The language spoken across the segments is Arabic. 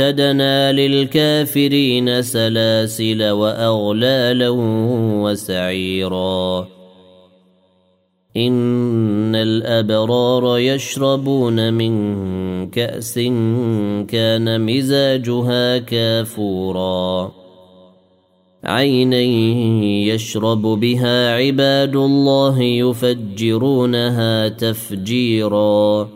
أعتدنا للكافرين سلاسل وأغلالا وسعيرا. إن الأبرار يشربون من كأس كان مزاجها كافورا. عينا يشرب بها عباد الله يفجرونها تفجيرا.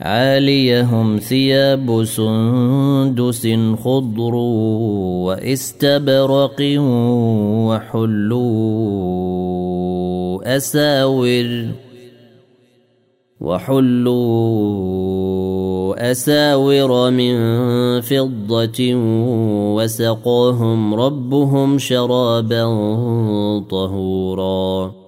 عاليهم ثياب سندس خضر واستبرق وحلوا أساور وحلوا أساور من فضة وسقاهم ربهم شرابا طهورا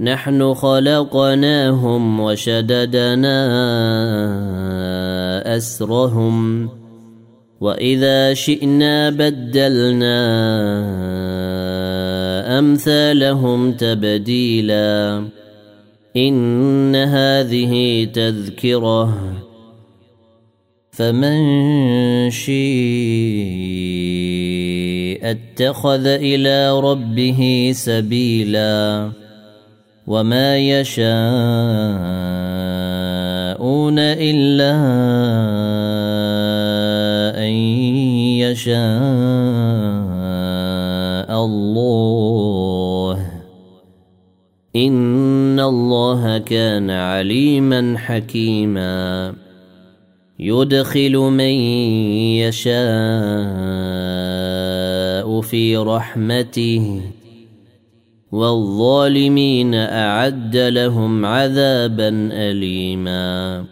نحن خلقناهم وشددنا أسرهم وإذا شئنا بدلنا أمثالهم تبديلا إن هذه تذكرة فمن شيء اتخذ إلى ربه سبيلا وما يشاءون الا ان يشاء الله ان الله كان عليما حكيما يدخل من يشاء في رحمته والظالمين أعد لهم عذابا اليما